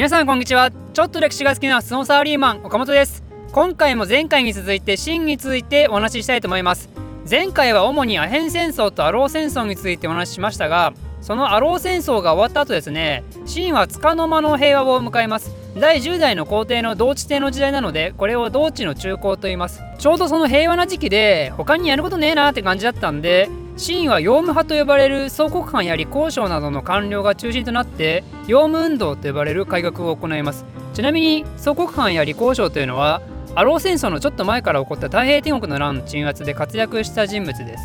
皆さんこんにちは。ちょっと歴史が好きなスノーサーリーマン岡本です。今回も前回に続いて秦についてお話ししたいと思います。前回は主にアヘン戦争とアロー戦争についてお話ししましたがそのアロー戦争が終わった後ですね秦は束の間の平和を迎えます。第10代の皇帝の同治帝の時代なのでこれを同治の中高と言います。ちょうどその平和な時期で他にやることねえなって感じだったんで秦は洋務派と呼ばれる総国藩や李光省などの官僚が中心となって洋務運動と呼ばれる改革を行います。ちなみに総国藩や李光省というのはアロー戦争のちょっと前から起こった太平天国の乱の鎮圧で活躍した人物です。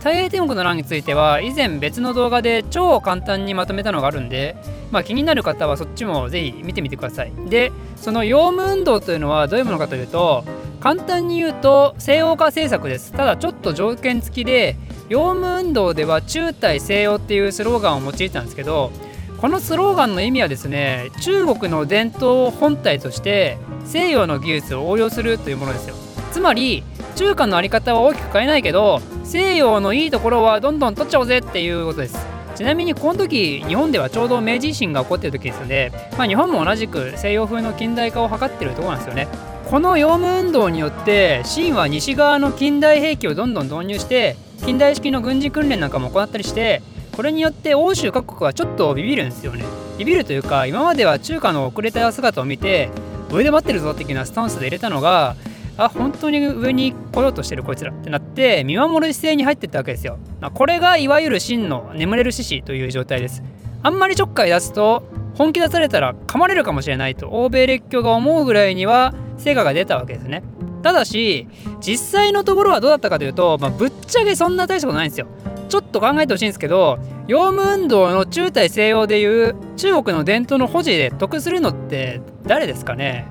太平天国の乱については以前別の動画で超簡単にまとめたのがあるんで、まあ、気になる方はそっちもぜひ見てみてください。でその洋務運動というのはどういうものかというと簡単に言うと西欧化政策です。ただちょっと条件付きで洋務運動では中対西洋っていうスローガンを用いたんですけどこのスローガンの意味はですね中国の伝統本体として西洋の技術を応用するというものですよ。つまり中華の在り方は大きく変えないけど西洋のいいところはどんどん取っちゃおうぜっていうことです。ちなみにこの時日本ではちょうど明治維新が起こってる時ですので、まあ、日本も同じく西洋風の近代化を図ってるとこなんですよね。この洋務運動によって清は西側の近代兵器をどんどん導入して近代式の軍事訓練なんかも行ったりしてこれによって欧州各国はちょっとビビるんですよね。ビビるというか今までは中華の遅れた姿を見て上で待ってるぞ的なスタンスで入れたのがあ本当に上に来ようとしてるこいつらってなって見守る姿勢に入ってったわけですよ。まあこれがいわゆる真の眠れる獅子という状態です。あんまりちょっかい出すと本気出されたら噛まれるかもしれないと欧米列強が思うぐらいには成果が出たわけですね。ただし実際のところはどうだったかというと、まあ、ぶっちゃけそんな大したことないんですよ。ちょっと考えてほしいんですけど洋務運動の中大西洋でいう中国の伝統の保持で得するのって誰ですかね。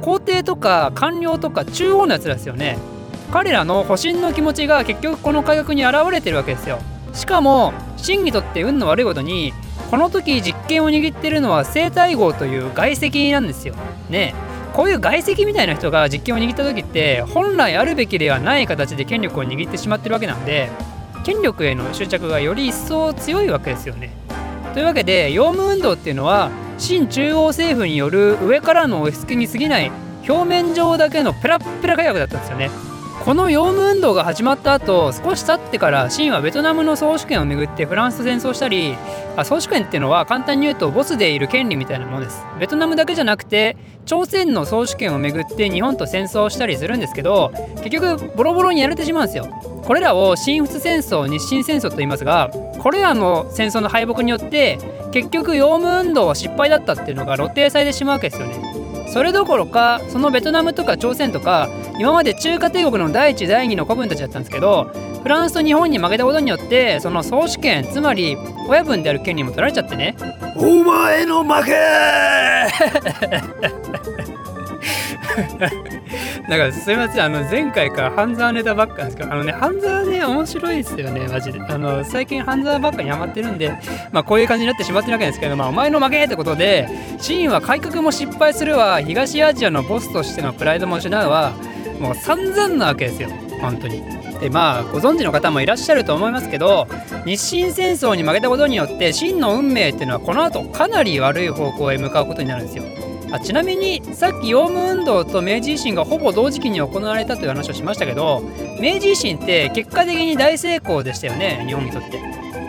皇帝とか官僚とか中央のやつですよね。彼らの保身の気持ちが結局この改革に現れてるわけですよ。しかも真にとって運の悪いことにこの時実権を握ってるのは生体号という外籍なんですよ。ねこういう外籍みたいな人が実権を握った時って本来あるべきではない形で権力を握ってしまってるわけなんで権力への執着がより一層強いわけですよね。というわけで洋務運動っていうのは新中央政府による上からの押し付けに過ぎない表面上だけのペラッペラ火薬だったんですよね。この洋務運動が始まった後少し経ってから清はベトナムの総主権をめぐってフランスと戦争したりあ総主権っていうのは簡単に言うとボスでいる権利みたいなものです。ベトナムだけじゃなくて朝鮮の総主権をめぐって日本と戦争したりするんですけど結局ボロボロにやられてしまうんですよ。これらを新仏戦争日清戦争と言いますがこれらの戦争の敗北によって結局洋務運動は失敗だったっていうのが露呈されてしまうわけですよね。それどころかそのベトナムとか朝鮮とか今まで中華帝国の第一第二の子分たちだったんですけどフランスと日本に負けたことによってその総主権つまり親分である権利も取られちゃってね。お前の負け だかすいませんあの前回から半沢ネタばっかなんですけどあのね半沢ね面白いですよねマジで。あの最近半沢ばっかにハマってるんでまあこういう感じになってしまってるわけですけどまあお前の負けってことでシーンは改革も失敗するわ。東アジアのボスとしてのプライドも失うわ。もう散々なわけですよ本当に。でまあご存知の方もいらっしゃると思いますけど日清戦争に負けたことによって真の運命っていうのはこの後かなり悪い方向へ向かうことになるんですよ。あちなみにさっき洋務運動と明治維新がほぼ同時期に行われたという話をしましたけど明治維新って結果的に大成功でしたよね日本にとって。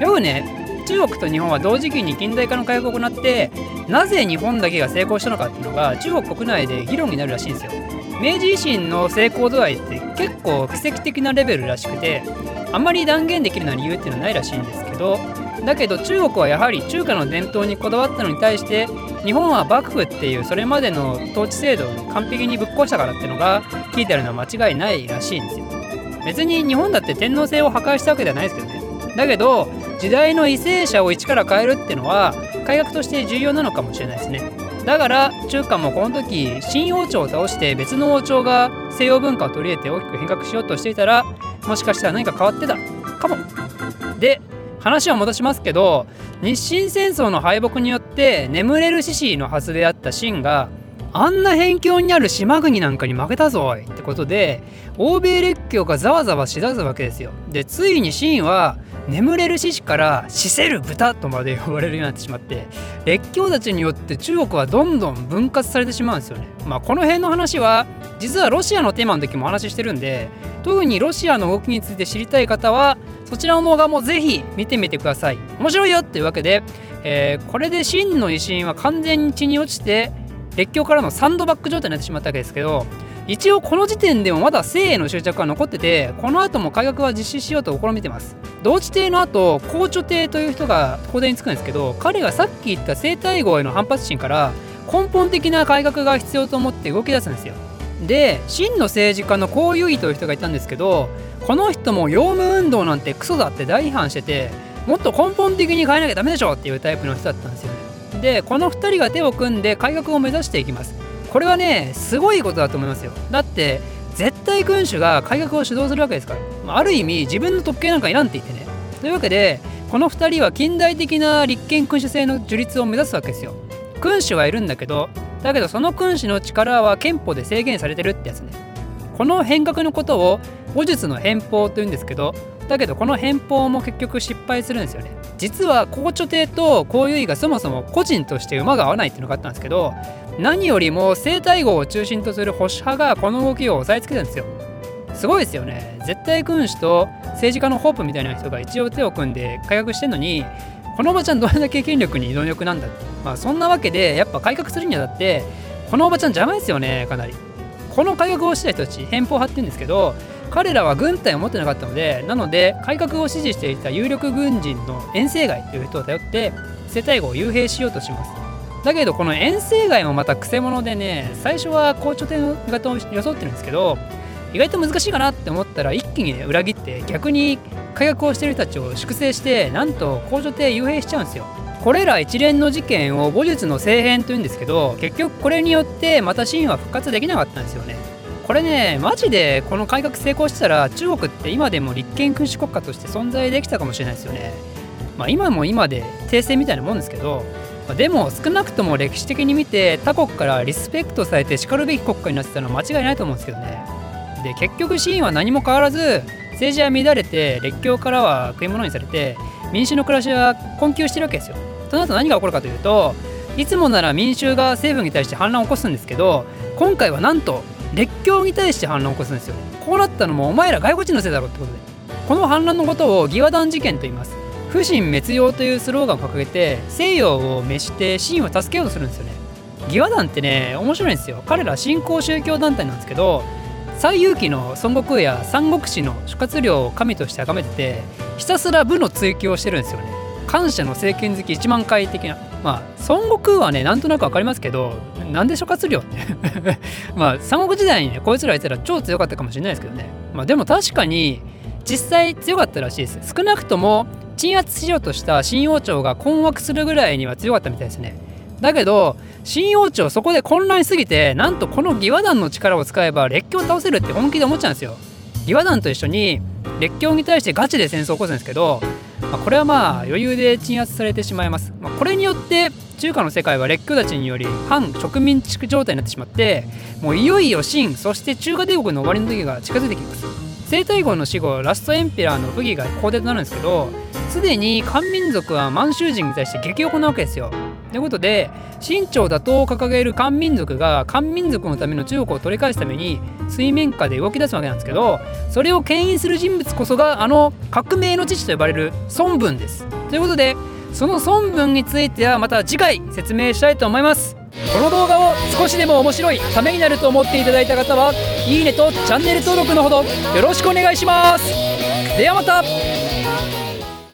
よくね中国と日本は同時期に近代化の改革を行ってなぜ日本だけが成功したのかっていうのが中国国内で議論になるらしいんですよ。明治維新の成功度合いって結構奇跡的なレベルらしくてあんまり断言できるような理由っていうのはないらしいんですけどだけど中国はやはり中華の伝統にこだわったのに対して日本は幕府っていうそれまでの統治制度を完璧にぶっ壊したからってのが聞いてあるのは間違いないらしいんですよ。別に日本だって天皇制を破壊したわけではないですけどね。だけど時代の為政者を一から変えるってのは改革として重要なのかもしれないですね。だから中華もこの時新王朝を倒して別の王朝が西洋文化を取り入れて大きく変革しようとしていたらもしかしたら何か変わってたかも。で話は戻しますけど日清戦争の敗北によって眠れる獅子のはずであった秦があんな辺境にある島国なんかに負けたぞいってことで欧米列強がざわざわしだすわけですよ。でついに秦は眠れる獅子から死せる豚とまで呼ばれるようになってしまって列強たちによって中国はどんどん分割されてしまうんですよね。まあ、この辺の話は実はロシアのテーマの時もお話ししてるんで特にロシアの動きについて知りたい方はそちらの動画もぜひ見てみてください。面白いよっていうわけで、えー、これで真の威信は完全に地に落ちて列強からのサンドバッグ状態になってしまったわけですけど一応この時点でもまだ性への執着は残っててこの後も改革は実施しようと試みてます。同地帝の後校長帝という人が公電につくんですけど彼がさっき言った生体号への反発心から根本的な改革が必要と思って動き出すんですよ。で真の政治家の江由衣という人がいたんですけどこの人も洋務運動なんてクソだって大批判しててもっと根本的に変えなきゃダメでしょっていうタイプの人だったんですよ。でこの2人が手を組んで改革を目指していきます。これはねすごいことだと思いますよ。だって絶対君主が改革を主導するわけですから。ある意味自分の特権なんかいらんって言ってね。というわけでこの2人は近代的な立憲君主制の樹立を目指すわけですよ。君主はいるんだけどだけどその君主の力は憲法で制限されてるってやつね。この変革のことを武術の変法というんですけどだけどこの変法も結局失敗するんですよね。実は高著帝と高優位がそもそも個人として馬が合わないっていうのがあったんですけど何よりも生体号を中心とする保守派がこの動きを押さえつけたんですよ。すごいですよね。絶対君主と政治家のホープみたいな人が一応手を組んで改革してんのにこのおばちゃんどれだけ権力に貪欲なんだって。まあそんなわけでやっぱ改革するにあたってこのおばちゃん邪魔ですよねかなり。この改革をした人たち偏方派って言うんですけど彼らは軍隊を持ってなかったのでなので改革を支持していた有力軍人の遠征外という人を頼って世帯号を幽閉しようとします。だけどこの遠征街もまたくせ者でね最初は校長点型を装ってるんですけど意外と難しいかなって思ったら一気にね裏切って逆に火薬をしてる人たちを粛清してなんと工場艇幽閉しちゃうんですよ。これら一連の事件を武術の政変というんですけど結局これによってまた真は復活できなかったんですよね。これねマジでこの改革成功したら中国って今でも立憲君主国家として存在できたかもしれないですよね。まあ今も今で訂正みたいなもんですけどまあでも少なくとも歴史的に見て他国からリスペクトされてしかるべき国家になってたのは間違いないと思うんですけどね。で結局シーンは何も変わらず政治は乱れて列強からは食い物にされて民衆の暮らしは困窮してるわけですよ。となると何が起こるかというといつもなら民衆が政府に対して反乱を起こすんですけど今回はなんと列強に対して反乱を起こすんですよ。こうなったのもお前ら外国人のせいだろってことで。この反乱のことを義和団事件と言います。不信滅用というスローガンを掲げて西洋を召して秦を助けようとするんですよね。義和団ってね面白いんですよ。彼ら新興宗教団体なんですけど西遊記の孫悟空や三国志の諸葛亮を神として崇めててひたすら武の追求をしてるんですよね。感謝の政権好き1万回的な。まあ孫悟空はねなんとなく分かりますけどなんで諸葛亮って。まあ三国時代にねこいつらいたら超強かったかもしれないですけどね。まあでも確かに実際強かったらしいです。少なくとも鎮圧しようとした新王朝が困惑するぐらいには強かったみたいですね。だけど新王朝そこで混乱しすぎてなんとこの義和団の力を使えば列強を倒せるって本気で思っちゃうんですよ。義和団と一緒に列強に対してガチで戦争を起こすんですけど、まあ、これはまあ余裕で鎮圧されてしまいます、まあ、これによって中華の世界は列強たちにより反植民地区状態になってしまってもういよいよ清そして中華帝国の終わりの時が近づいてきます西太后の死後ラストエンペラーの武器が皇帝となるんですけどすでに漢民族は満州人に対して激横なわけですよ。ということで清朝打倒を掲げる漢民族が漢民族のための中国を取り返すために水面下で動き出すわけなんですけどそれを牽引する人物こそがあの革命の父と呼ばれる孫文です。ということでその孫文についてはまた次回説明したいと思います。この動画を少しでも面白いためになると思っていただいた方はいいねとチャンネル登録のほどよろしくお願いしますではまた